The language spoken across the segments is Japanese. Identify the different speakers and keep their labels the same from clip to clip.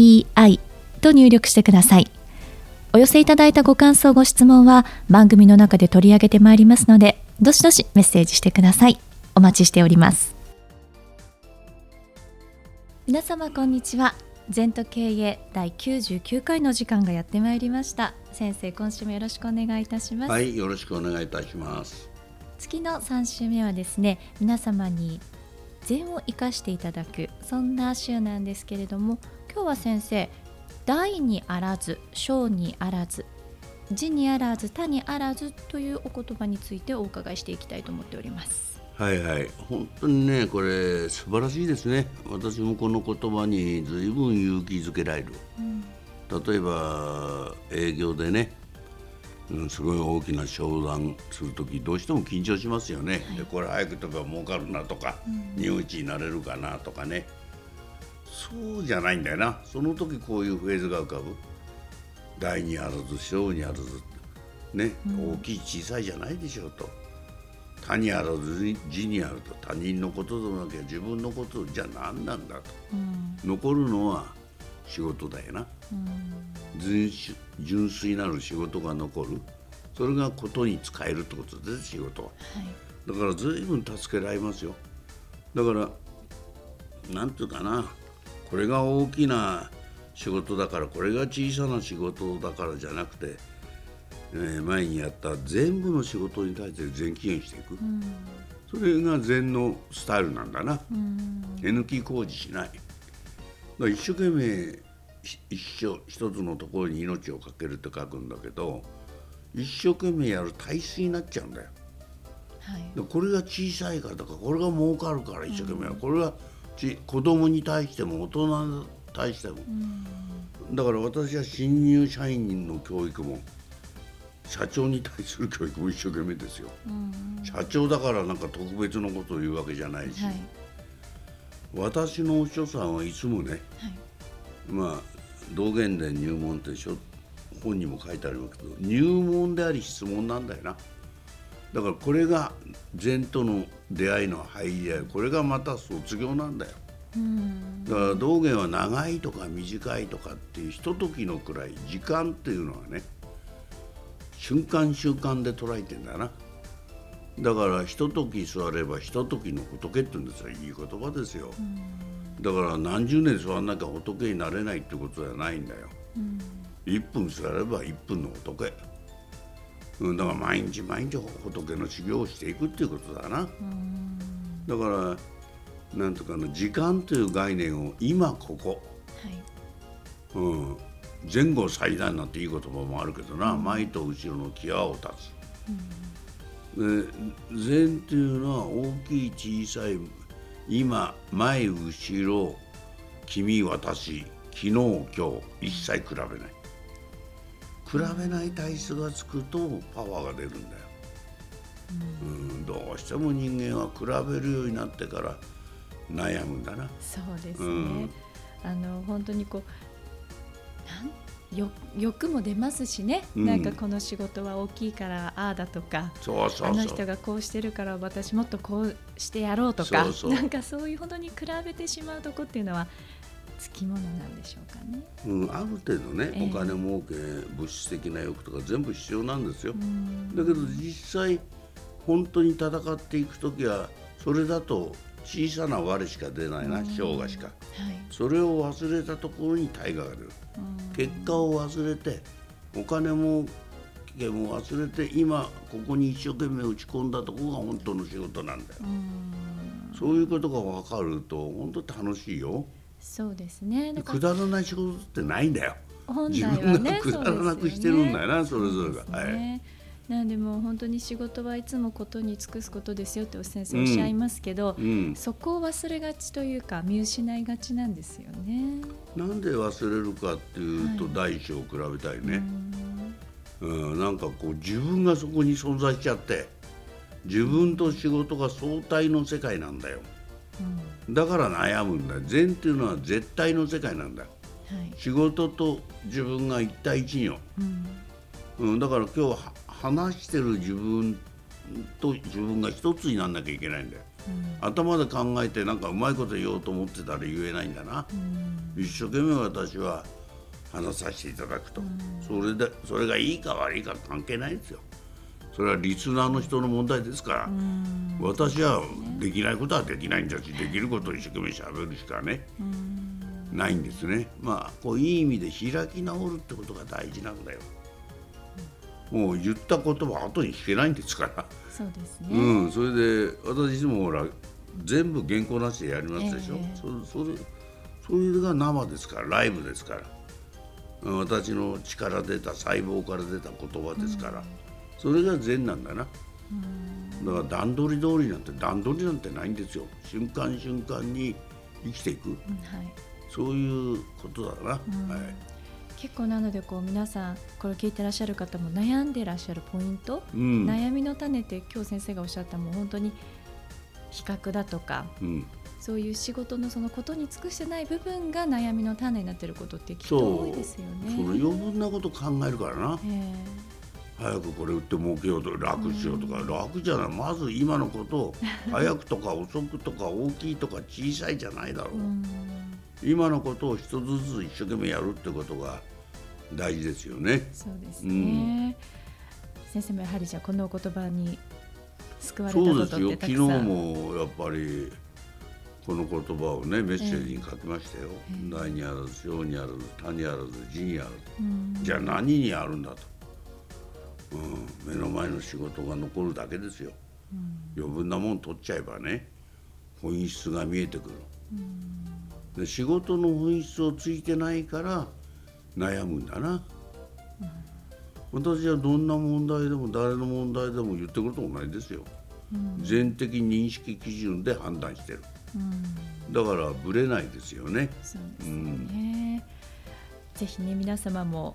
Speaker 1: ZENTOKEIEI と入力してください。お寄せいただいたご感想、ご質問は番組の中で取り上げてまいりますので、どしどしメッセージしてください。お待ちしております。皆様こんにちは。全都経営第99回の時間がやってまいりました。先生、今週もよろしくお願いいたします。
Speaker 2: はい、よろしくお願いいたします。
Speaker 1: 月の3週目はですね、皆様に禅を生かしていただくそんな週なんですけれども今日は先生大にあらず小にあらず字にあらず他にあらずというお言葉についてお伺いしていきたいと思っております。
Speaker 2: はいはい本当にねこれ素晴らしいですね。私もこの言葉に随分勇気づけられる、うん、例えば営業でねうん、すごい大きな商談する時どうしても緊張しますよね、はい、でこれ早く飛べば儲かるなとか、うん、日本一になれるかなとかね。そうじゃないんだよな。その時こういうフェーズが浮かぶ。大にあらず小にあらずね、うん、大きい小さいじゃないでしょうと。他にあらず字にあると他人のことでなきゃ自分のことじゃ何なんだと、うん、残るのは仕事だよな、純粋なる仕事が残る。それがことに使えるってことです仕事は、はい、だから随分助けられますよ。だからなんていうかな。これが大きな仕事だからこれが小さな仕事だからじゃなくて、えー、前にやった全部の仕事に対して全起源していく、それが禅のスタイルなんだな、手抜き工事しない一生懸命一生一つのところに命を懸けるって書くんだけど一生懸命やる体質になっちゃうんだよ。はい、これが小さいからとかこれが儲かるから一生懸命やる、うん、これはち子供に対しても大人に対しても、うん、だから私は新入社員の教育も社長に対する教育も一生懸命ですよ、うん、社長だからなんか特別なことを言うわけじゃないし、はい私のお師匠さんはいつもね、はい、まあ道元伝入門って本にも書いてありますけど入門であり質問なんだよな。だからこれが禅との出会いの入り合いこれがまた卒業なんだよ。だから道元は長いとか短いとかっていうひとときのくらい時間っていうのはね瞬間瞬間で捉えてんだよなだからひととき座ればひとときの仏って言うんですよ。いい言葉ですよ、だから何十年座らなきゃ仏になれないってことじゃないんだよ、うん、1分座れば1分の仏、うん、だから毎日毎日仏の修行をしていくっていうことだな、だからなんとかの時間という概念を今ここ、はい。うん、前後最大なんていい言葉もあるけどな、前と後ろの際を立つ。で禅っていうのは大きい小さい今前後ろ君私昨日今日一切比べない。比べない体質がつくとパワーが出るんだよ、うん、どうしても人間は比べるようになってから悩むんだな。
Speaker 1: そうですね、うん、あの本当にこうなん欲も出ますしね、うん、なんかこの仕事は大きいからああだとかあの人がこうしてるから私もっとこうしてやろうとかなんかそういうほどに比べてしまうとこっていうのはつきものなんでしょうかね、
Speaker 2: うん、ある程度ね、えー、お金儲け物質的な欲とか全部必要なんですよ。だけど実際本当に戦っていく時はそれだと小さな我しか出ないな生涯しか、はい、それを忘れたところに大河が出る。結果を忘れてお金も危険も忘れて今ここに一生懸命打ち込んだところが本当の仕事なんだよ。そういうことが分かると本当楽しいよ。
Speaker 1: そうですね。
Speaker 2: くだらない仕事ってないんだよ。
Speaker 1: 本来はね、
Speaker 2: 自分がくだらなくしてるんだよな、ね、それぞれが。はい
Speaker 1: なんでも本当に仕事はいつもことに尽くすことですよって先生おっしゃいますけど、うん、そこを忘れがちというか見失いがちなんですよね。
Speaker 2: なんで忘れるかっていうと、第一を比べたいね。うん、うん、なんかこう自分がそこに存在しちゃって自分と仕事が相対の世界なんだよ。うん、だから悩むんだ善っていうのは絶対の世界なんだ。はい、仕事と自分が一対一よ。うん、だから今日話してる自分と自分が一つになんなきゃいけないんだよ、うん、頭で考えてなんかうまいこと言おうと思ってたら言えないんだな、うん、一生懸命私は話させていただくと、うん、それでそれがいいか悪いか関係ないんですよ。それはリスナーの人の問題ですから、私はできないことはできないんだしできることを一生懸命しゃべるしかね、ないんですね。まあこういい意味で開き直るってことが大事なんだよ。もう言った言葉後に聞けないんですから。
Speaker 1: そうですね、
Speaker 2: うん、それで私もほら全部原稿なしでやりますでしょ、えー、そそれそれが生ですからライブですから。私の力出た細胞から出た言葉ですから、うん、それが善なんだな、うん、だから段取り通りなんて段取りなんてないんですよ。瞬間瞬間に生きていく、うんはい、そういうことだな、はい
Speaker 1: 結構なのでこう皆さんこれ聞いてらっしゃる方も悩んでらっしゃるポイント、うん、悩みの種って今日先生がおっしゃったもう本当に比較だとか、うん、そういう仕事のそのことに尽くしてない部分が悩みの種になってることってきっと多いですよね。
Speaker 2: その余分なこと考えるからな。早くこれ売って儲けようと楽しようとか、うん、楽じゃない。まず今のことを早くとか遅くとか大きいとか小さいじゃないだろう、うん、今のことを一つずつ一生懸命やるってことが大事ですよね。
Speaker 1: そうですね、うん、先生もやはりじゃこのお言葉に救われたそうですよ。昨日
Speaker 2: もやっぱりこの言葉をねメッセージに書きましたよ、えー、大にあらず小にあらず他にあらず字にあらず、うん、じゃあ何にあるんだと、うん、目の前の仕事が残るだけですよ、うん、余分なもん取っちゃえばね本質が見えてくる、うん、で仕事の本質をついてないから悩むんだな、うん、私はどんな問題でも誰の問題でも言ってくると同じですよ、うん、全的認識基準で判断してる、うん、だからぶれないですよね。
Speaker 1: そうですね、ぜひね皆様も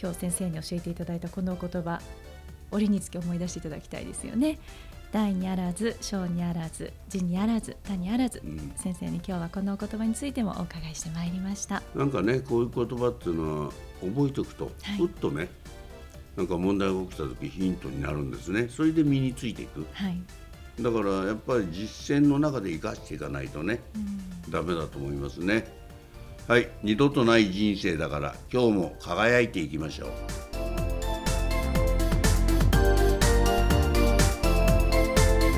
Speaker 1: 今日先生に教えていただいたこのお言葉折につけ思い出していただきたいですよね大にあらず小にあらず字にあらず他にあらず、うん、先生に今日はこのお言葉についてもお伺いしてまいりました。
Speaker 2: なんかねこういう言葉っていうのは覚えておくと、はい、ふっとねなんか問題が起きた時ヒントになるんですね。それで身についていく、はい、だからやっぱり実践の中で生かしていかないとね、うん、ダメだと思いますね。はい。二度とない人生だから今日も輝いていきましょう